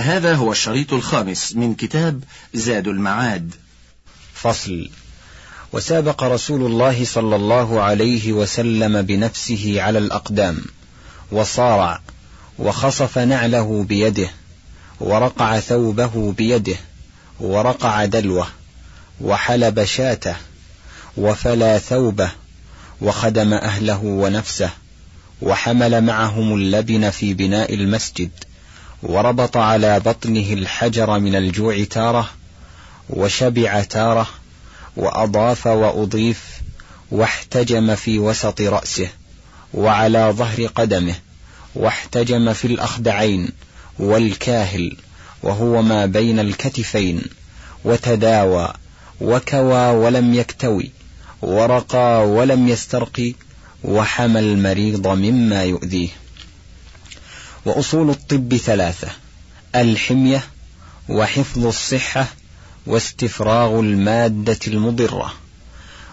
هذا هو الشريط الخامس من كتاب زاد المعاد. فصل. وسابق رسول الله صلى الله عليه وسلم بنفسه على الأقدام وصارع وخصف نعله بيده ورقع ثوبه بيده ورقع دلوه وحلب شاته وفلى ثوبه وخدم أهله ونفسه وحمل معهم اللبن في بناء المسجد. وربط على بطنه الحجر من الجوع تارة وشبع تارة وأضاف وأضيف واحتجم في وسط رأسه وعلى ظهر قدمه واحتجم في الأخدعين والكاهل وهو ما بين الكتفين وتداوى وكوى ولم يكتوي ورقى ولم يسترقي وحمى المريض مما يؤذيه. وأصول الطب ثلاثة الحمية وحفظ الصحة واستفراغ المادة المضرة.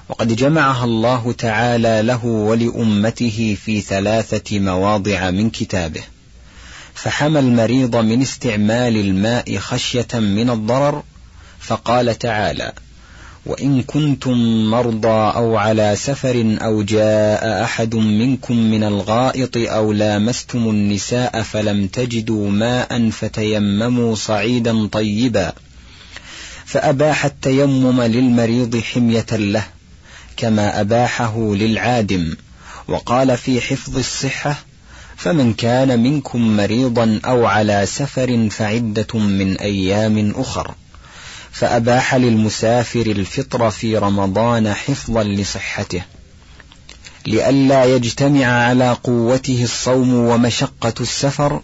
وقد جمعها الله تعالى له ولأمته في ثلاثة مواضع من كتابه. فحمى المريض من استعمال الماء خشية من الضرر فقال تعالى وإن كنتم مرضى أو على سفر أو جاء أحد منكم من الغائط أو لامستم النساء فلم تجدوا ماء فتيمموا صعيدا طيبا. فأباح التيمم للمريض حمية له كما أباحه للعادم. وقال في حفظ الصحة فمن كان منكم مريضا أو على سفر فعدة من أيام أخر. فأباح للمسافر الفطر في رمضان حفظا لصحته لئلا يجتمع على قوته الصوم ومشقة السفر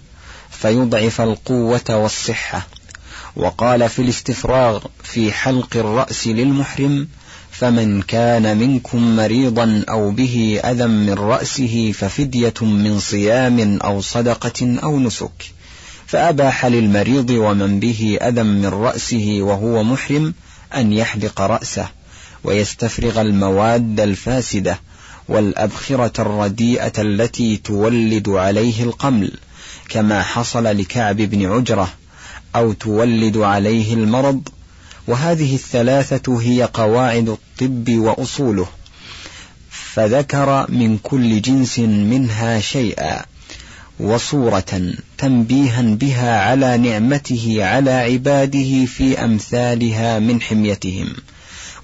فيضعف القوة والصحة. وقال في الاستفراغ في حلق الرأس للمحرم فمن كان منكم مريضا أو به أذى من رأسه ففدية من صيام أو صدقة أو نسك. فأباح للمريض ومن به أذى من رأسه وهو محرم أن يحلق رأسه ويستفرغ المواد الفاسدة والأبخرة الرديئة التي تولد عليه القمل كما حصل لكعب بن عجرة أو تولد عليه المرض. وهذه الثلاثة هي قواعد الطب وأصوله فذكر من كل جنس منها شيئا. وصورة تنبيها بها على نعمته على عباده في أمثالها من حميتهم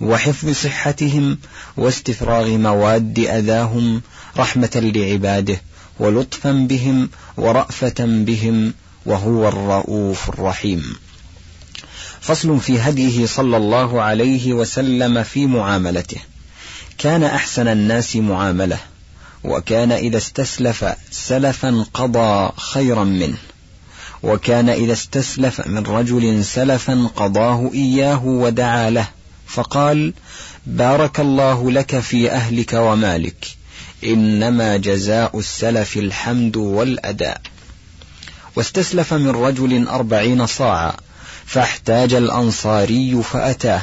وحفظ صحتهم واستفراغ مواد أذاهم رحمة لعباده ولطفا بهم ورأفة بهم وهو الرؤوف الرحيم. فصل في هديه صلى الله عليه وسلم في معاملته. كان أحسن الناس معاملة. وكان إذا استسلف سلفا قضى خيرا منه. وكان إذا استسلف من رجل سلفا قضاه إياه ودعا له. فقال بارك الله لك في أهلك ومالك. إنما جزاء السلف الحمد والأداء. واستسلف من رجل أربعين صاعا فاحتاج الأنصاري فأتاه.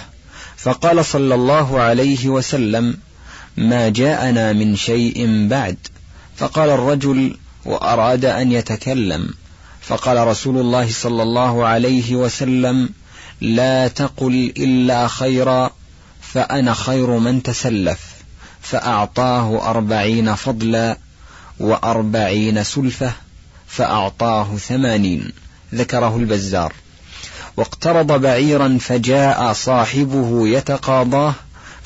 فقال صلى الله عليه وسلم ما جاءنا من شيء بعد. فقال الرجل وأراد أن يتكلم. فقال رسول الله صلى الله عليه وسلم لا تقل إلا خيرا فأنا خير من تسلف. فأعطاه أربعين فضلا وأربعين سلفة فأعطاه ثمانين. ذكره البزار. واقترض بعيرا فجاء صاحبه يتقاضاه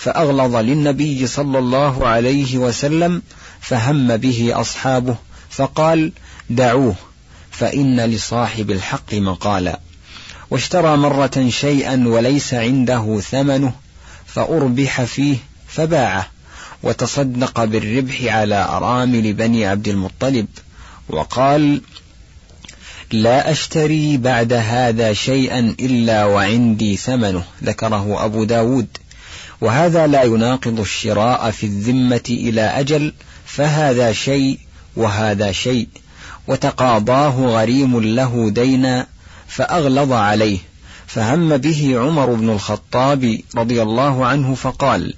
فأغلظ للنبي صلى الله عليه وسلم فهم به أصحابه فقال دعوه فإن لصاحب الحق مقالا. واشترى مرة شيئا وليس عنده ثمنه فأربح فيه فباعه وتصدق بالربح على أرامل بني عبد المطلب وقال لا أشتري بعد هذا شيئا إلا وعندي ثمنه. ذكره أبو داود. وهذا لا يناقض الشراء في الذمة إلى أجل فهذا شيء وهذا شيء وتقاضاه غريم له دينا فأغلظ عليه. فهم به عمر بن الخطاب رضي الله عنه فقال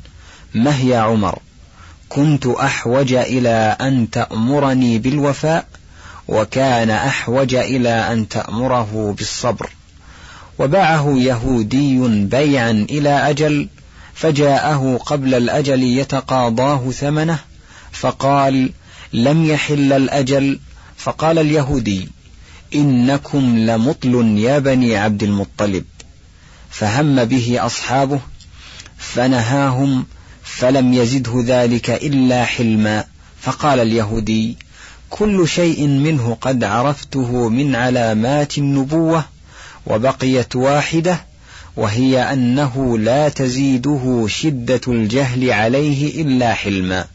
مه يا عمر كنت أحوج إلى أن تأمرني بالوفاء وكان أحوج إلى أن تأمره بالصبر. وباعه يهودي بيعا إلى أجل فجاءه قبل الأجل يتقاضاه ثمنه فقال لم يحل الأجل. فقال اليهودي إنكم لمطل يا بني عبد المطلب. فهم به أصحابه فنهاهم فلم يزده ذلك إلا حلما. فقال اليهودي كل شيء منه قد عرفته من علامات النبوة وبقيت واحدة وهي أنه لا تزيده شدة الجهل عليه إلا حلما.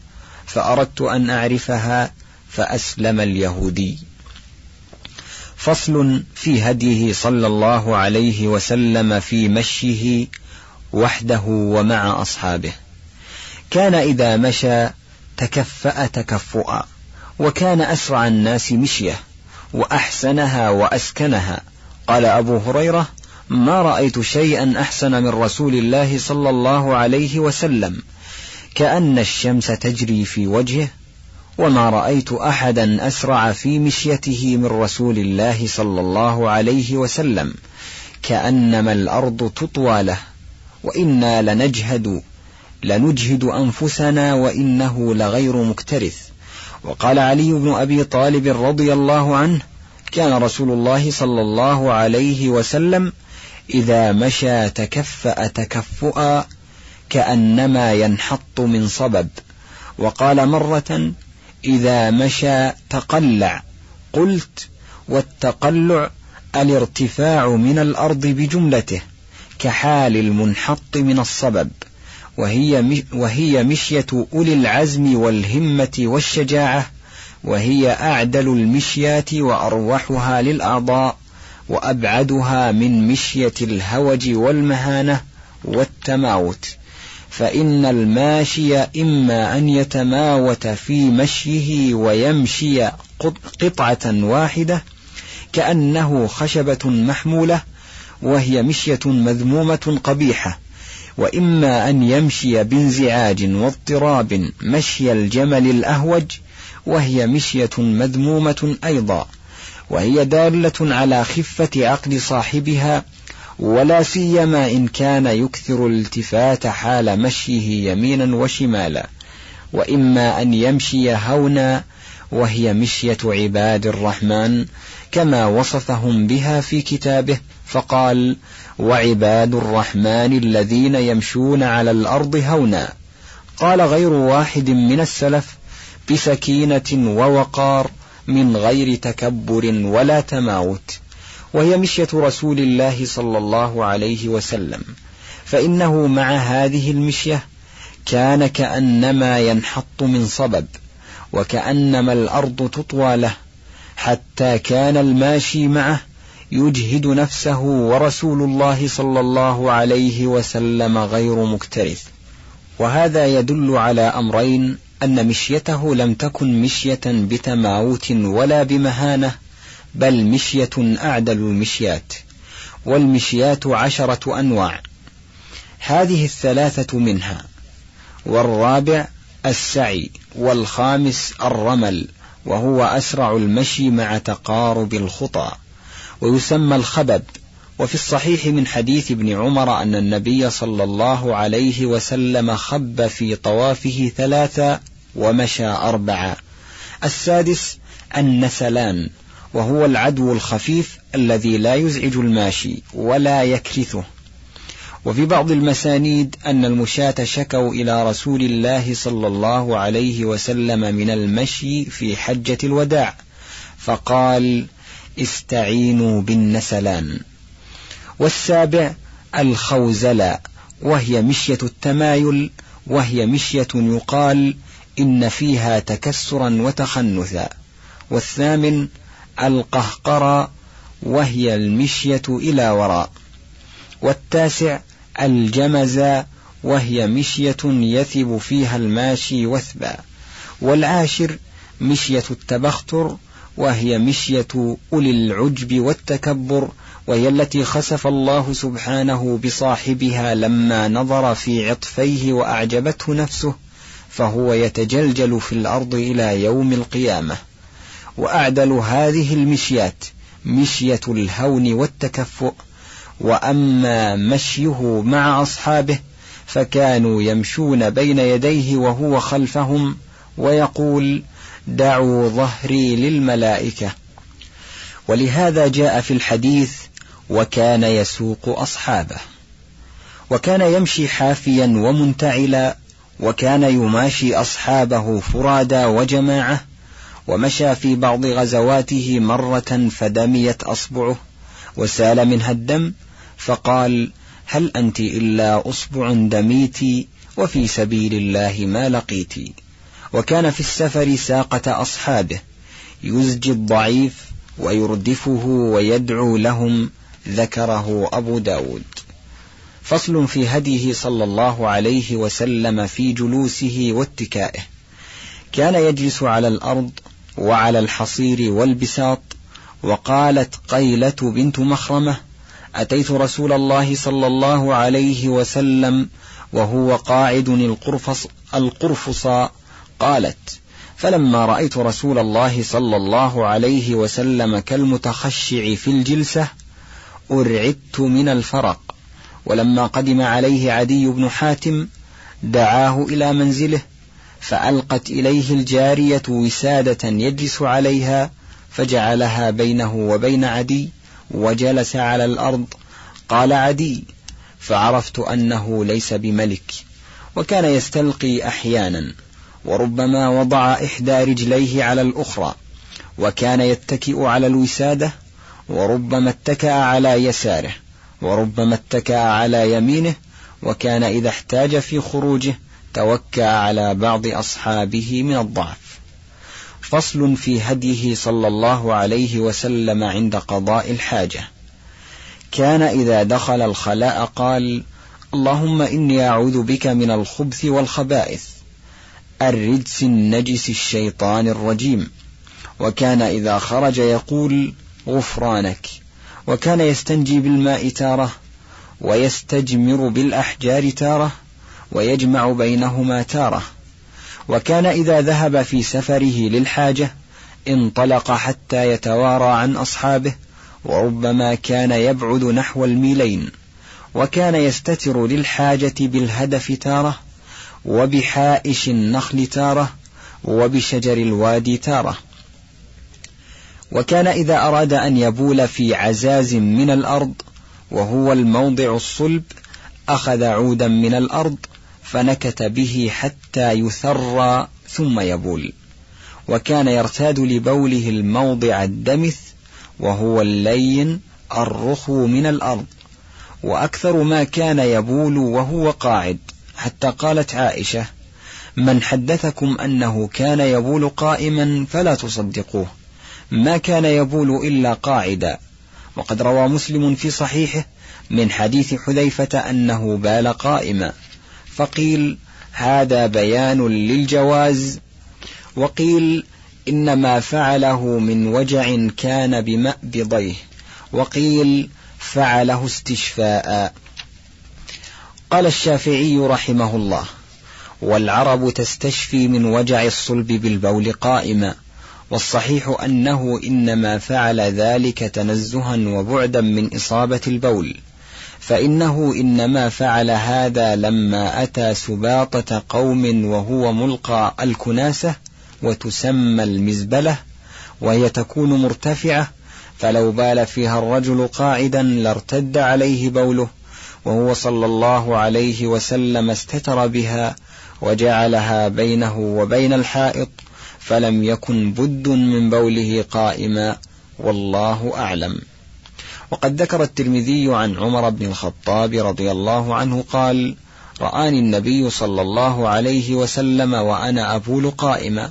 فأردت أن أعرفها فأسلم اليهودي. فصل في هديه صلى الله عليه وسلم في مشيه وحده ومع أصحابه. كان إذا مشى تكفأ تكفؤا وكان أسرع الناس مشية وأحسنها وأسكنها. قال أبو هريرة ما رأيت شيئا أحسن من رسول الله صلى الله عليه وسلم كأن الشمس تجري في وجهه وما رأيت أحدا أسرع في مشيته من رسول الله صلى الله عليه وسلم كأنما الأرض تطوى له وإنا لنجهد لنجهد أنفسنا وإنه لغير مكترث. وقال علي بن أبي طالب رضي الله عنه كان رسول الله صلى الله عليه وسلم إذا مشى تكفأ تكفؤا كأنما ينحط من صبب. وقال مرة إذا مشى تقلع. قلت والتقلع الارتفاع من الأرض بجملته كحال المنحط من الصبب. وهي وهي مشية أولي العزم والهمة والشجاعة وهي أعدل المشيات وأروحها للأعضاء. وأبعدها من مشية الهوج والمهانة والتماوت فإن الماشي إما أن يتماوت في مشيه ويمشي قطعة واحدة كأنه خشبة محمولة وهي مشية مذمومة قبيحة وإما أن يمشي بانزعاج واضطراب مشي الجمل الأهوج وهي مشية مذمومة أيضا. وهي دالة على خفة عقل صاحبها ولا سيما إن كان يكثر الالتفات حال مشيه يمينا وشمالا. وإما أن يمشي هونا وهي مشية عباد الرحمن كما وصفهم بها في كتابه فقال وعباد الرحمن الذين يمشون على الأرض هونا قال غير واحد من السلف بسكينة ووقار من غير تكبر ولا تماوت وهي مشية رسول الله صلى الله عليه وسلم. فإنه مع هذه المشية كان كأنما ينحط من صبب وكأنما الأرض تطوى له حتى كان الماشي معه يجهد نفسه ورسول الله صلى الله عليه وسلم غير مكترث. وهذا يدل على أمرين أن مشيته لم تكن مشية بتماوت ولا بمهانة بل مشية أعدل المشيات والمشيات عشرة أنواع. هذه الثلاثة منها والرابع السعي والخامس الرمل وهو أسرع المشي مع تقارب الخطى. ويسمى الخبب. وفي الصحيح من حديث ابن عمر أن النبي صلى الله عليه وسلم خب في طوافه ثلاثا ومشى أربعا السادس النسلان وهو العدو الخفيف الذي لا يزعج الماشي ولا يكرثه. وفي بعض المسانيد أن المشاة شكوا إلى رسول الله صلى الله عليه وسلم من المشي في حجة الوداع فقال استعينوا بالنسلان والسابع الخوزلاء وهي مشية التمايل وهي مشية يقال إن فيها تكسرا وتخنثا. والثامن القهقرى وهي المشية إلى وراء. والتاسع الجمزا وهي مشية يثب فيها الماشي وثبا. والعاشر مشية التبختر وهي مشية أولي العجب والتكبر وهي التي خسف الله سبحانه بصاحبها لما نظر في عطفيه وأعجبته نفسه. فهو يتجلجل في الأرض إلى يوم القيامة. وأعدل هذه المشيات مشية الهون والتكفؤ. وأما مشيه مع أصحابه فكانوا يمشون بين يديه وهو خلفهم ويقول دعوا ظهري للملائكة. ولهذا جاء في الحديث وكان يسوق أصحابه. وكان يمشي حافيا ومنتعلا وكان يماشي أصحابه فرادى وجماعة ومشى في بعض غزواته مرة فدميت أصبعه وسال منها الدم فقال هل أنت إلا أصبع دميت وفي سبيل الله ما لقيت؟ وكان في السفر ساقة أصحابه يزجي الضعيف ويردفه ويدعو لهم ذكره أبو داود. فصل في هديه صلى الله عليه وسلم في جلوسه واتكائه. كان يجلس على الأرض وعلى الحصير والبساط وقالت قيلة بنت مخرمة أتيت رسول الله صلى الله عليه وسلم وهو قاعد القرفص القرفصا قالت فلما رأيت رسول الله صلى الله عليه وسلم كالمتخشع في الجلسة أرعدت من الفرق. ولما قدم عليه عدي بن حاتم دعاه إلى منزله فألقت إليه الجارية وسادة يجلس عليها فجعلها بينه وبين عدي وجلس على الأرض. قال عدي فعرفت أنه ليس بملك وكان يستلقي أحيانا وربما وضع إحدى رجليه على الأخرى وكان يتكئ على الوسادة وربما اتكأ على يساره. وربما اتكأ على يمينه وكان إذا احتاج في خروجه توكى على بعض أصحابه من الضعف. فصل في هديه صلى الله عليه وسلم عند قضاء الحاجة. كان إذا دخل الخلاء قال اللهم إني أعوذ بك من الخبث والخبائث الرجس النجس الشيطان الرجيم. وكان إذا خرج يقول غفرانك. وكان يستنجي بالماء تارة ويستجمر بالأحجار تارة ويجمع بينهما تارة. وكان إذا ذهب في سفره للحاجة انطلق حتى يتوارى عن أصحابه وربما كان يبعد نحو الميلين. وكان يستتر للحاجة بالهدف تارة وبحائش النخل تارة وبشجر الوادي تارة. وكان إذا أراد أن يبول في عزاز من الأرض وهو الموضع الصلب أخذ عودا من الأرض فنكت به حتى يثرى ثم يبول. وكان يرتاد لبوله الموضع الدمث وهو اللين الرخو من الأرض. وأكثر ما كان يبول وهو قاعد. حتى قالت عائشة من حدثكم أنه كان يبول قائما فلا تصدقوه. ما كان يبول إلا قاعدا. وقد روى مسلم في صحيحه من حديث حذيفة أنه بال قائما. فقيل هذا بيان للجواز. وقيل إنما فعله من وجع كان بمأبضيه. وقيل فعله استشفاء. قال الشافعي رحمه الله والعرب تستشفي من وجع الصلب بالبول قائما. والصحيح أنه إنما فعل ذلك تنزها وبعدا من إصابة البول فإنه إنما فعل هذا لما أتى سباطة قوم وهو ملقى الكناسة وتسمى المزبلة وهي تكون مرتفعة فلو بال فيها الرجل قاعدا لارتد عليه بوله وهو صلى الله عليه وسلم استتر بها وجعلها بينه وبين الحائط فلم يكن بد من بوله قائما والله أعلم. وقد ذكر الترمذي عن عمر بن الخطاب رضي الله عنه قال رآني النبي صلى الله عليه وسلم وأنا أبول قائما.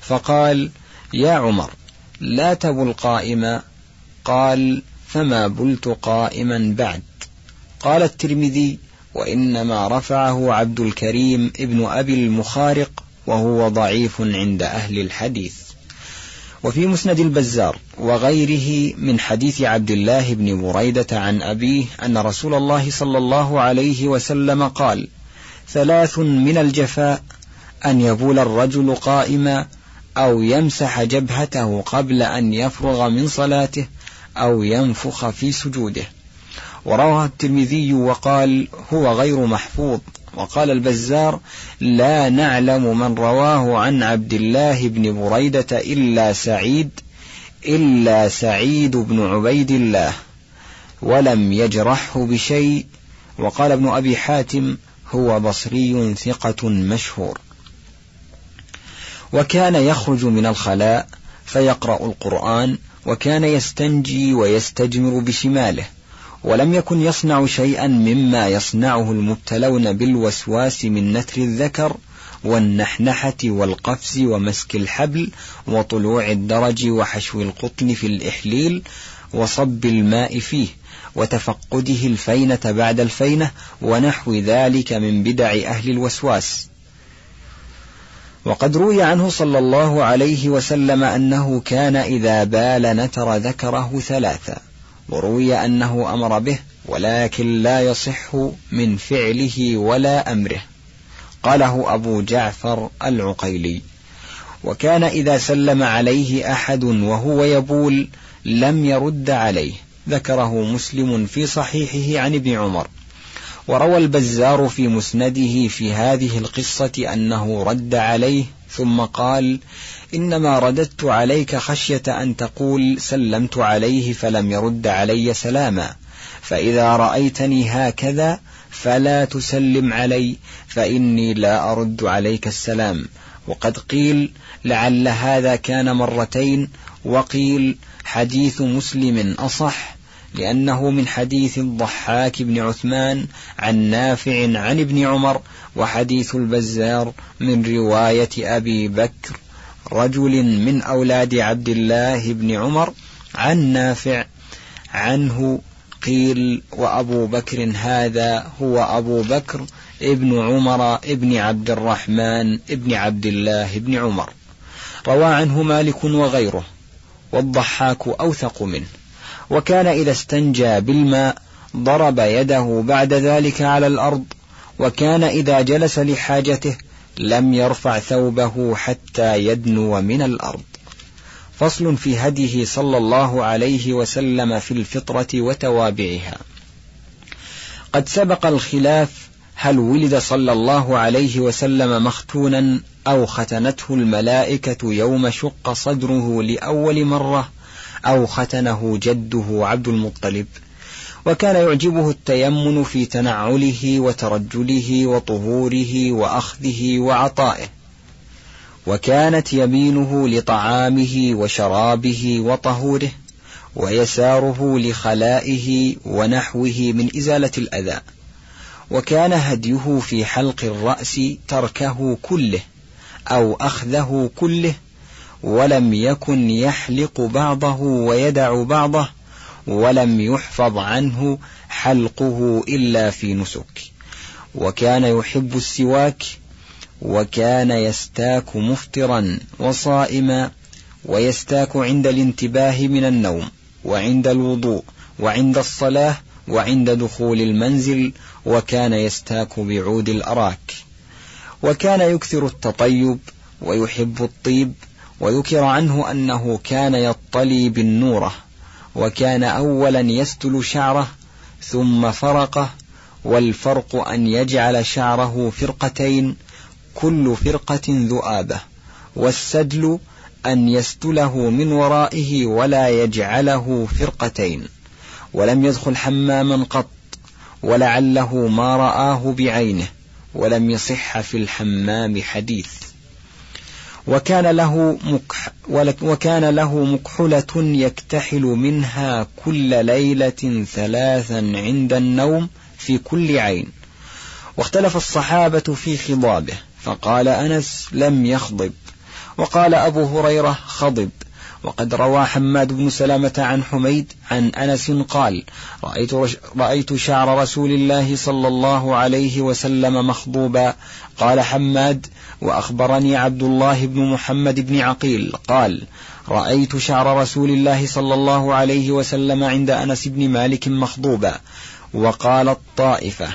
فقال يا عمر لا تبل قائما. قال فما بلت قائما بعد. قال الترمذي وإنما رفعه عبد الكريم ابن أبي المخارق وهو ضعيف عند أهل الحديث. وفي مسند البزار وغيره من حديث عبد الله بن بريدة عن أبيه أن رسول الله صلى الله عليه وسلم قال ثلاث من الجفاء أن يبول الرجل قائما أو يمسح جبهته قبل أن يفرغ من صلاته أو ينفخ في سجوده وروى الترمذي وقال هو غير محفوظ وقال البزار لا نعلم من رواه عن عبد الله بن بريدة إلا سعيد إلا سعيد بن عبيد الله ولم يجرحه بشيء. وقال ابن أبي حاتم هو بصري ثقة مشهور. وكان يخرج من الخلاء فيقرأ القرآن وكان يستنجي ويستجمر بشماله. ولم يكن يصنع شيئا مما يصنعه المبتلون بالوسواس من نتر الذكر والنحنحة والقفز ومسك الحبل وطلوع الدرج وحشو القطن في الإحليل وصب الماء فيه وتفقده الفينة بعد الفينة ونحو ذلك من بدع أهل الوسواس. وقد روي عنه صلى الله عليه وسلم أنه كان إذا بال نتر ذكره ثلاثا وروي أنه أمر به ولكن لا يصح من فعله ولا أمره. قاله أبو جعفر العقيلي. وكان إذا سلم عليه أحد وهو يبول لم يرد عليه. ذكره مسلم في صحيحه عن ابن عمر. وروى البزار في مسنده في هذه القصة أنه رد عليه ثم قال إنما رددت عليك خشية أن تقول سلمت عليه فلم يرد علي سلاما فإذا رأيتني هكذا فلا تسلم علي فإني لا أرد عليك السلام. وقد قيل لعل هذا كان مرتين وقيل حديث مسلم أصح لأنه من حديث الضحاك بن عثمان عن نافع عن ابن عمر وحديث البزار من رواية أبي بكر رجل من أولاد عبد الله بن عمر عن نافع عنه قيل وأبو بكر هذا هو أبو بكر ابن عمر ابن عبد الرحمن ابن عبد الله بن عمر روى عنه مالك وغيره والضحاك أوثق منه. وكان إذا استنجى بالماء ضرب يده بعد ذلك على الأرض وكان إذا جلس لحاجته لم يرفع ثوبه حتى يدنو من الأرض. فصل في هديه صلى الله عليه وسلم في الفطرة وتوابعها. قد سبق الخلاف هل ولد صلى الله عليه وسلم مختونا أو ختنته الملائكة يوم شق صدره لأول مرة؟ أو ختنه جده عبد المطلب وكان يعجبه التيمن في تنعله وترجله وطهوره وأخذه وعطائه وكانت يمينه لطعامه وشرابه وطهوره ويساره لخلائه ونحوه من إزالة الأذى وكان هديه في حلق الرأس تركه كله أو أخذه كله ولم يكن يحلق بعضه ويدع بعضه ولم يحفظ عنه حلقه إلا في نسك. وكان يحب السواك وكان يستاك مفطرا وصائما ويستاك عند الانتباه من النوم وعند الوضوء وعند الصلاة وعند دخول المنزل وكان يستاك بعود الأراك. وكان يكثر التطيب ويحب الطيب وذكر عنه أنه كان يطلي بالنورة وكان أولا يستل شعره ثم فرقه والفرق أن يجعل شعره فرقتين كل فرقة ذؤابة والسدل أن يستله من ورائه ولا يجعله فرقتين ولم يدخل حماما قط ولعله ما رآه بعينه ولم يصح في الحمام حديث. وكان له مكح وكان له مكحلة يكتحل منها كل ليلة ثلاثا عند النوم في كل عين. واختلف الصحابة في خضابه فقال أنس لم يخضب. وقال أبو هريرة خضب. وقد روى حماد بن سلامة عن حميد عن أنس قال رأيت, رأيت شعر رسول الله صلى الله عليه وسلم مخضوبا. قال حماد وأخبرني عبد الله بن محمد بن عقيل قال رأيت شعر رسول الله صلى الله عليه وسلم عند أنس بن مالك مخضوبا. وقال الطائفة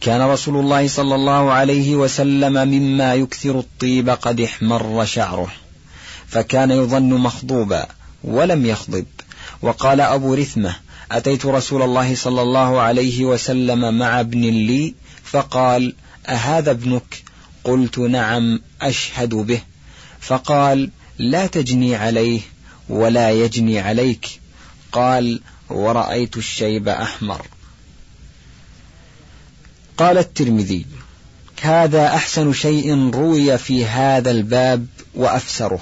كان رسول الله صلى الله عليه وسلم مما يكثر الطيب قد احمر شعره. فكان يظن مخضوبا ولم يخضب. وقال أبو رثمة أتيت رسول الله صلى الله عليه وسلم مع ابن لي فقال أهذا ابنك؟ قلت نعم أشهد به. فقال لا تجني عليه ولا يجني عليك. قال ورأيت الشيب أحمر. قال الترمذي هذا أحسن شيء روي في هذا الباب وأفسره.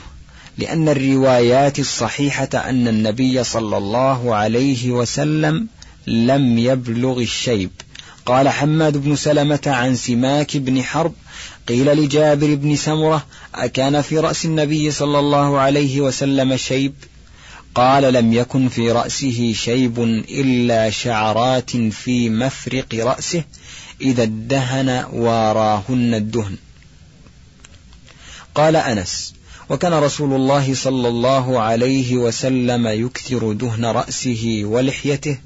لأن الروايات الصحيحة أن النبي صلى الله عليه وسلم لم يبلغ الشيب. قال حماد بن سلمة عن سماك بن حرب قيل لجابر بن سمرة أكان في رأس النبي صلى الله عليه وسلم شيب؟ قال لم يكن في رأسه شيب إلا شعرات في مفرق رأسه إذا ادهن واراهن الدهن. قال أنس وكان رسول الله صلى الله عليه وسلم يكثر دهن رأسه ولحيته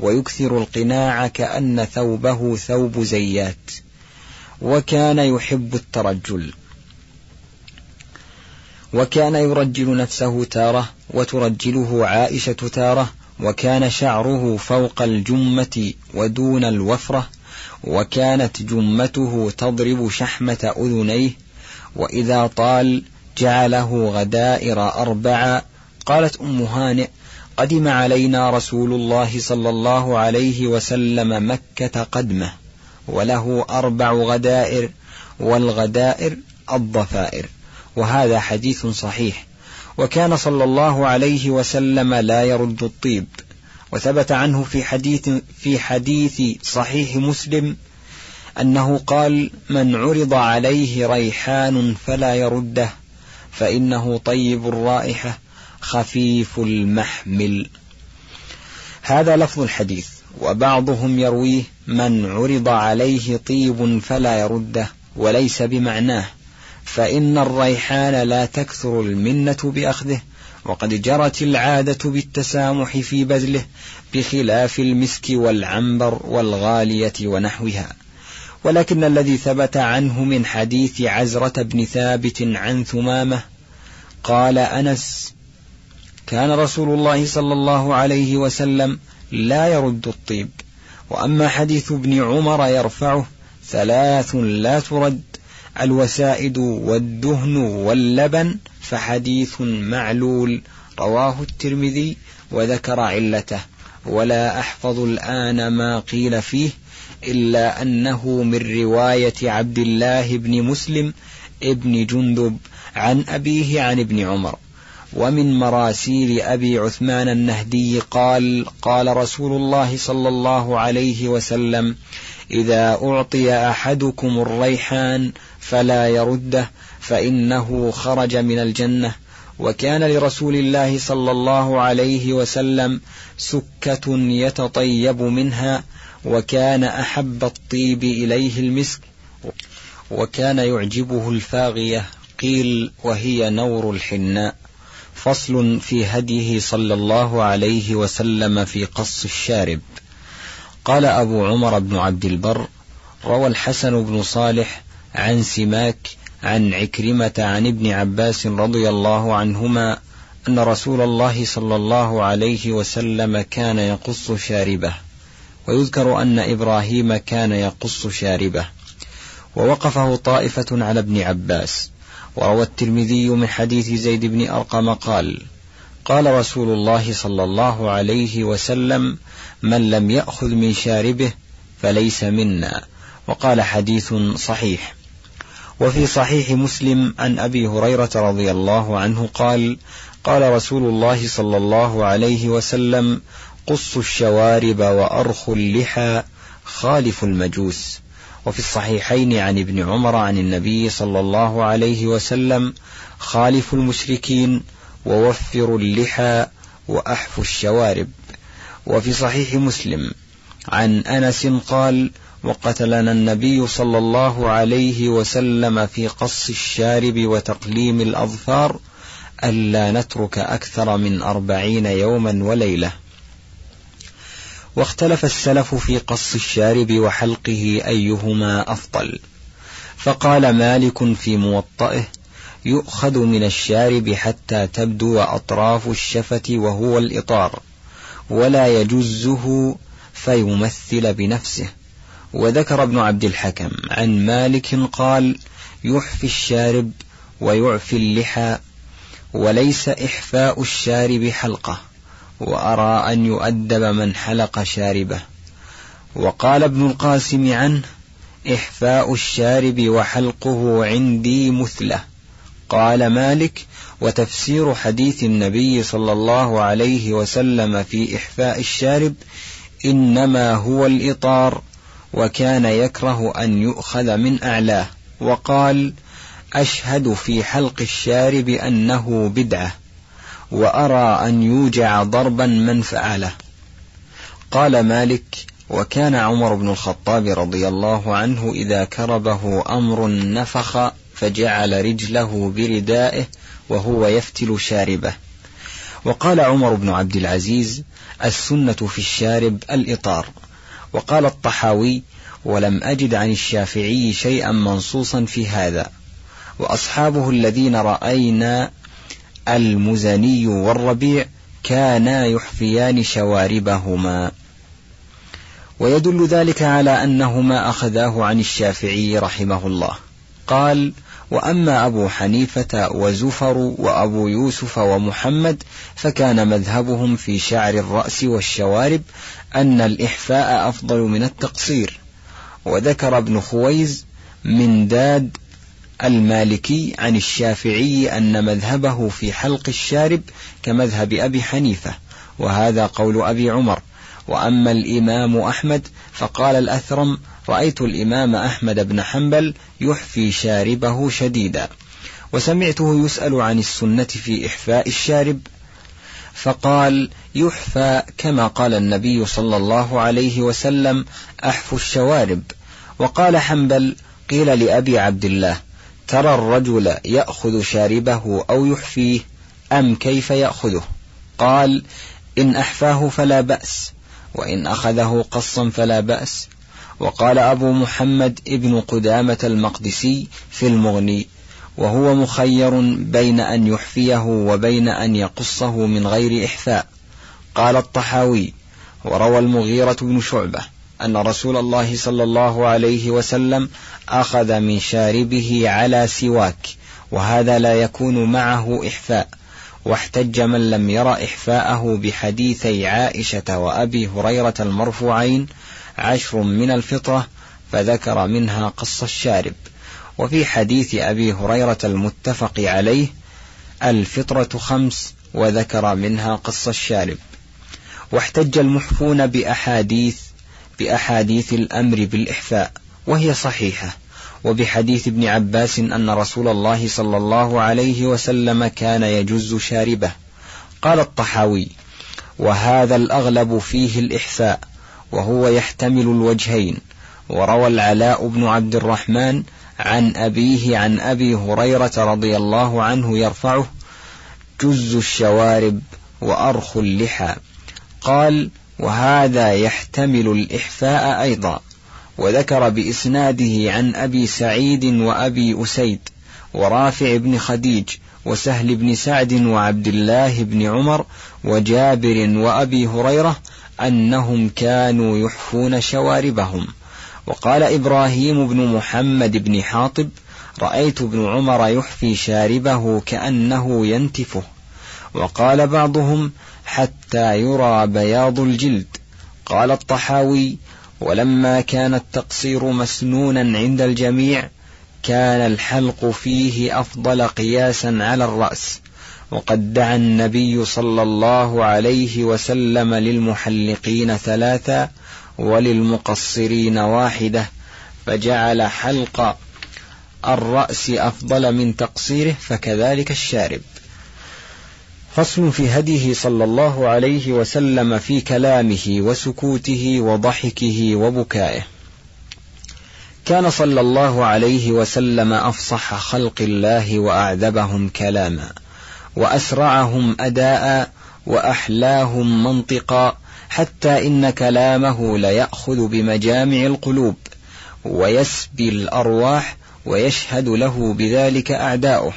ويكثر القناع كأن ثوبه ثوب زيات وكان يحب الترجل. وكان يرجل نفسه تارة وترجله عائشة تارة وكان شعره فوق الجمة ودون الوفرة وكانت جمته تضرب شحمة أذنيه وإذا طال جعله غدائر أربعا قالت أم هانئ قدم علينا رسول الله صلى الله عليه وسلم مكة قدمه وله أربع غدائر والغدائر الضفائر. وهذا حديث صحيح. وكان صلى الله عليه وسلم لا يرد الطيب. وثبت عنه في حديث في حديث صحيح مسلم أنه قال من عرض عليه ريحان فلا يرده. فإنه طيب الرائحة خفيف المحمل. هذا لفظ الحديث وبعضهم يرويه من عرض عليه طيب فلا يرده وليس بمعناه. فإن الريحان لا تكثر المنة بأخذه وقد جرت العادة بالتسامح في بذله بخلاف المسك والعنبر والغالية ونحوها. ولكن الذي ثبت عنه من حديث عزرة بن ثابت عن ثمامة قال أنس كان رسول الله صلى الله عليه وسلم لا يرد الطيب وأما حديث ابن عمر يرفعه ثلاث لا ترد الوسائد والدهن واللبن فحديث معلول رواه الترمذي وذكر علته ولا أحفظ الآن ما قيل فيه إلا أنه من رواية عبد الله بن مسلم ابن جندب عن أبيه عن ابن عمر. ومن مراسيل أبي عثمان النهدي قال قال رسول الله صلى الله عليه وسلم إذا أعطي أحدكم الريحان فلا يرده فإنه خرج من الجنة. وكان لرسول الله صلى الله عليه وسلم سكة يتطيب منها وكان أحب الطيب إليه المسك وكان يعجبه الفاغية قيل وهي نور الحناء. فصل في هديه صلى الله عليه وسلم في قص الشارب. قال أبو عمر بن عبد البر روى الحسن بن صالح عن سماك عن عكرمة عن ابن عباس رضي الله عنهما أن رسول الله صلى الله عليه وسلم كان يقص شاربه. ويذكر أن إبراهيم كان يقص شاربه. ووقفه طائفة على ابن عباس. وروى الترمذي من حديث زيد بن أرقم قال قال رسول الله صلى الله عليه وسلم من لم يأخذ من شاربه فليس منا وقال حديث صحيح. وفي صحيح مسلم عن أبي هريرة رضي الله عنه قال قال رسول الله صلى الله عليه وسلم قص الشوارب وأرخ اللحى خالف المجوس. وفي الصحيحين عن ابن عمر عن النبي صلى الله عليه وسلم خالف المشركين ووفروا اللحى وأحفوا الشوارب. وفي صحيح مسلم عن أنس قال وقتلنا النبي صلى الله عليه وسلم في قص الشارب وتقليم الأظفار ألا نترك أكثر من أربعين يوما وليلة. واختلف السلف في قص الشارب وحلقه أيهما أفضل. فقال مالك في موطئه يؤخذ من الشارب حتى تبدو أطراف الشفة وهو الإطار ولا يجزه فيمثل بنفسه. وذكر ابن عبد الحكم عن مالك قال يحفي الشارب ويعفي اللحى وليس إحفاء الشارب حلقة. وأرى أن يؤدب من حلق شاربه. وقال ابن القاسم عنه إحفاء الشارب وحلقه عندي مثله. قال مالك وتفسير حديث النبي صلى الله عليه وسلم في إحفاء الشارب إنما هو الإطار وكان يكره أن يؤخذ من أعلاه. وقال أشهد في حلق الشارب أنه بدعة. وأرى أن يوجع ضربا من فعله. قال مالك وكان عمر بن الخطاب رضي الله عنه إذا كربه أمر نفخ فجعل رجله بردائه وهو يفتل شاربه. وقال عمر بن عبد العزيز السنة في الشارب الإطار. وقال الطحاوي ولم أجد عن الشافعي شيئا منصوصا في هذا. وأصحابه الذين رأينا المزني والربيع كانا يحفيان شواربهما. ويدل ذلك على أنهما أخذاه عن الشافعي رحمه الله. قال وأما أبو حنيفة وزفر وأبو يوسف ومحمد فكان مذهبهم في شعر الرأس والشوارب أن الإحفاء أفضل من التقصير. وذكر ابن خويز من داد المالكي عن الشافعي أن مذهبه في حلق الشارب كمذهب أبي حنيفة وهذا قول أبي عمر. وأما الإمام أحمد فقال الأثرم رأيت الإمام أحمد بن حنبل يحفي شاربه شديدا وسمعته يسأل عن السنة في إحفاء الشارب فقال يحفى كما قال النبي صلى الله عليه وسلم أحف الشوارب. وقال حنبل قيل لأبي عبد الله ترى الرجل يأخذ شاربه أو يحفيه أم كيف يأخذه؟ قال إن أحفاه فلا بأس وإن أخذه قصا فلا بأس. وقال أبو محمد ابن قدامة المقدسي في المغني وهو مخير بين أن يحفيه وبين أن يقصه من غير إحفاء. قال الطحاوي وروى المغيرة بن شعبة أن رسول الله صلى الله عليه وسلم أخذ من شاربه على سواك وهذا لا يكون معه إحفاء. واحتج من لم ير إحفاءه بحديثي عائشة وأبي هريرة المرفوعين عشر من الفطرة فذكر منها قص الشارب. وفي حديث أبي هريرة المتفق عليه الفطرة خمس وذكر منها قص الشارب. واحتج المحفون بأحاديث بأحاديث الأمر بالإحفاء وهي صحيحة. وبحديث ابن عباس أن رسول الله صلى الله عليه وسلم كان يجز شاربه. قال الطحاوي وهذا الأغلب فيه الإحفاء وهو يحتمل الوجهين. وروى العلاء بن عبد الرحمن عن أبيه عن أبي هريرة رضي الله عنه يرفعه جز الشوارب وأرخ اللحى قال وهذا يحتمل الإحفاء أيضا. وذكر بإسناده عن أبي سعيد وأبي أسيد ورافع بن خديج وسهل بن سعد وعبد الله بن عمر وجابر وأبي هريرة أنهم كانوا يحفون شواربهم. وقال إبراهيم بن محمد بن حاطب رأيت ابن عمر يحفي شاربه كأنه ينتفه. وقال بعضهم حتى يرى بياض الجلد. قال الطحاوي ولما كان التقصير مسنونا عند الجميع كان الحلق فيه أفضل قياسا على الرأس. وقد دعا النبي صلى الله عليه وسلم للمحلقين ثلاثا وللمقصرين واحدة فجعل حلق الرأس أفضل من تقصيره فكذلك الشارب. فصل في هديه صلى الله عليه وسلم في كلامه وسكوته وضحكه وبكائه. كان صلى الله عليه وسلم أفصح خلق الله وأعذبهم كلاما وأسرعهم أداء وأحلاهم منطقا حتى إن كلامه ليأخذ بمجامع القلوب ويسبي الأرواح ويشهد له بذلك أعداؤه.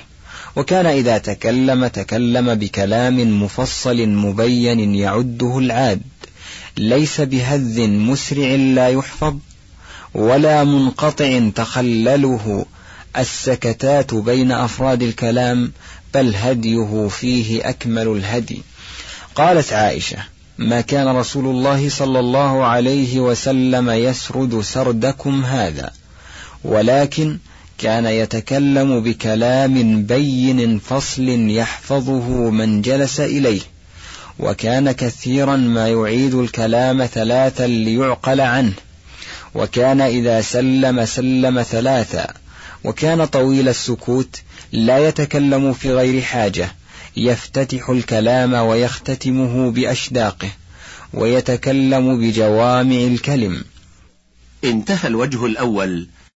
وكان إذا تكلم تكلم بكلام مفصل مبين يعده العاد. ليس بهذ مسرع لا يحفظ ولا منقطع تخلله السكتات بين أفراد الكلام بل هديه فيه أكمل الهدي. قالت عائشة ما كان رسول الله صلى الله عليه وسلم يسرد سردكم هذا ولكن كان يتكلم بكلام بين فصل يحفظه من جلس إليه وكان كثيرا ما يعيد الكلام ثلاثا ليعقل عنه وكان إذا سلم سلم ثلاثا وكان طويل السكوت لا يتكلم في غير حاجة يفتتح الكلام ويختتمه بأشداقه ويتكلم بجوامع الكلم. انتهى الوجه الأول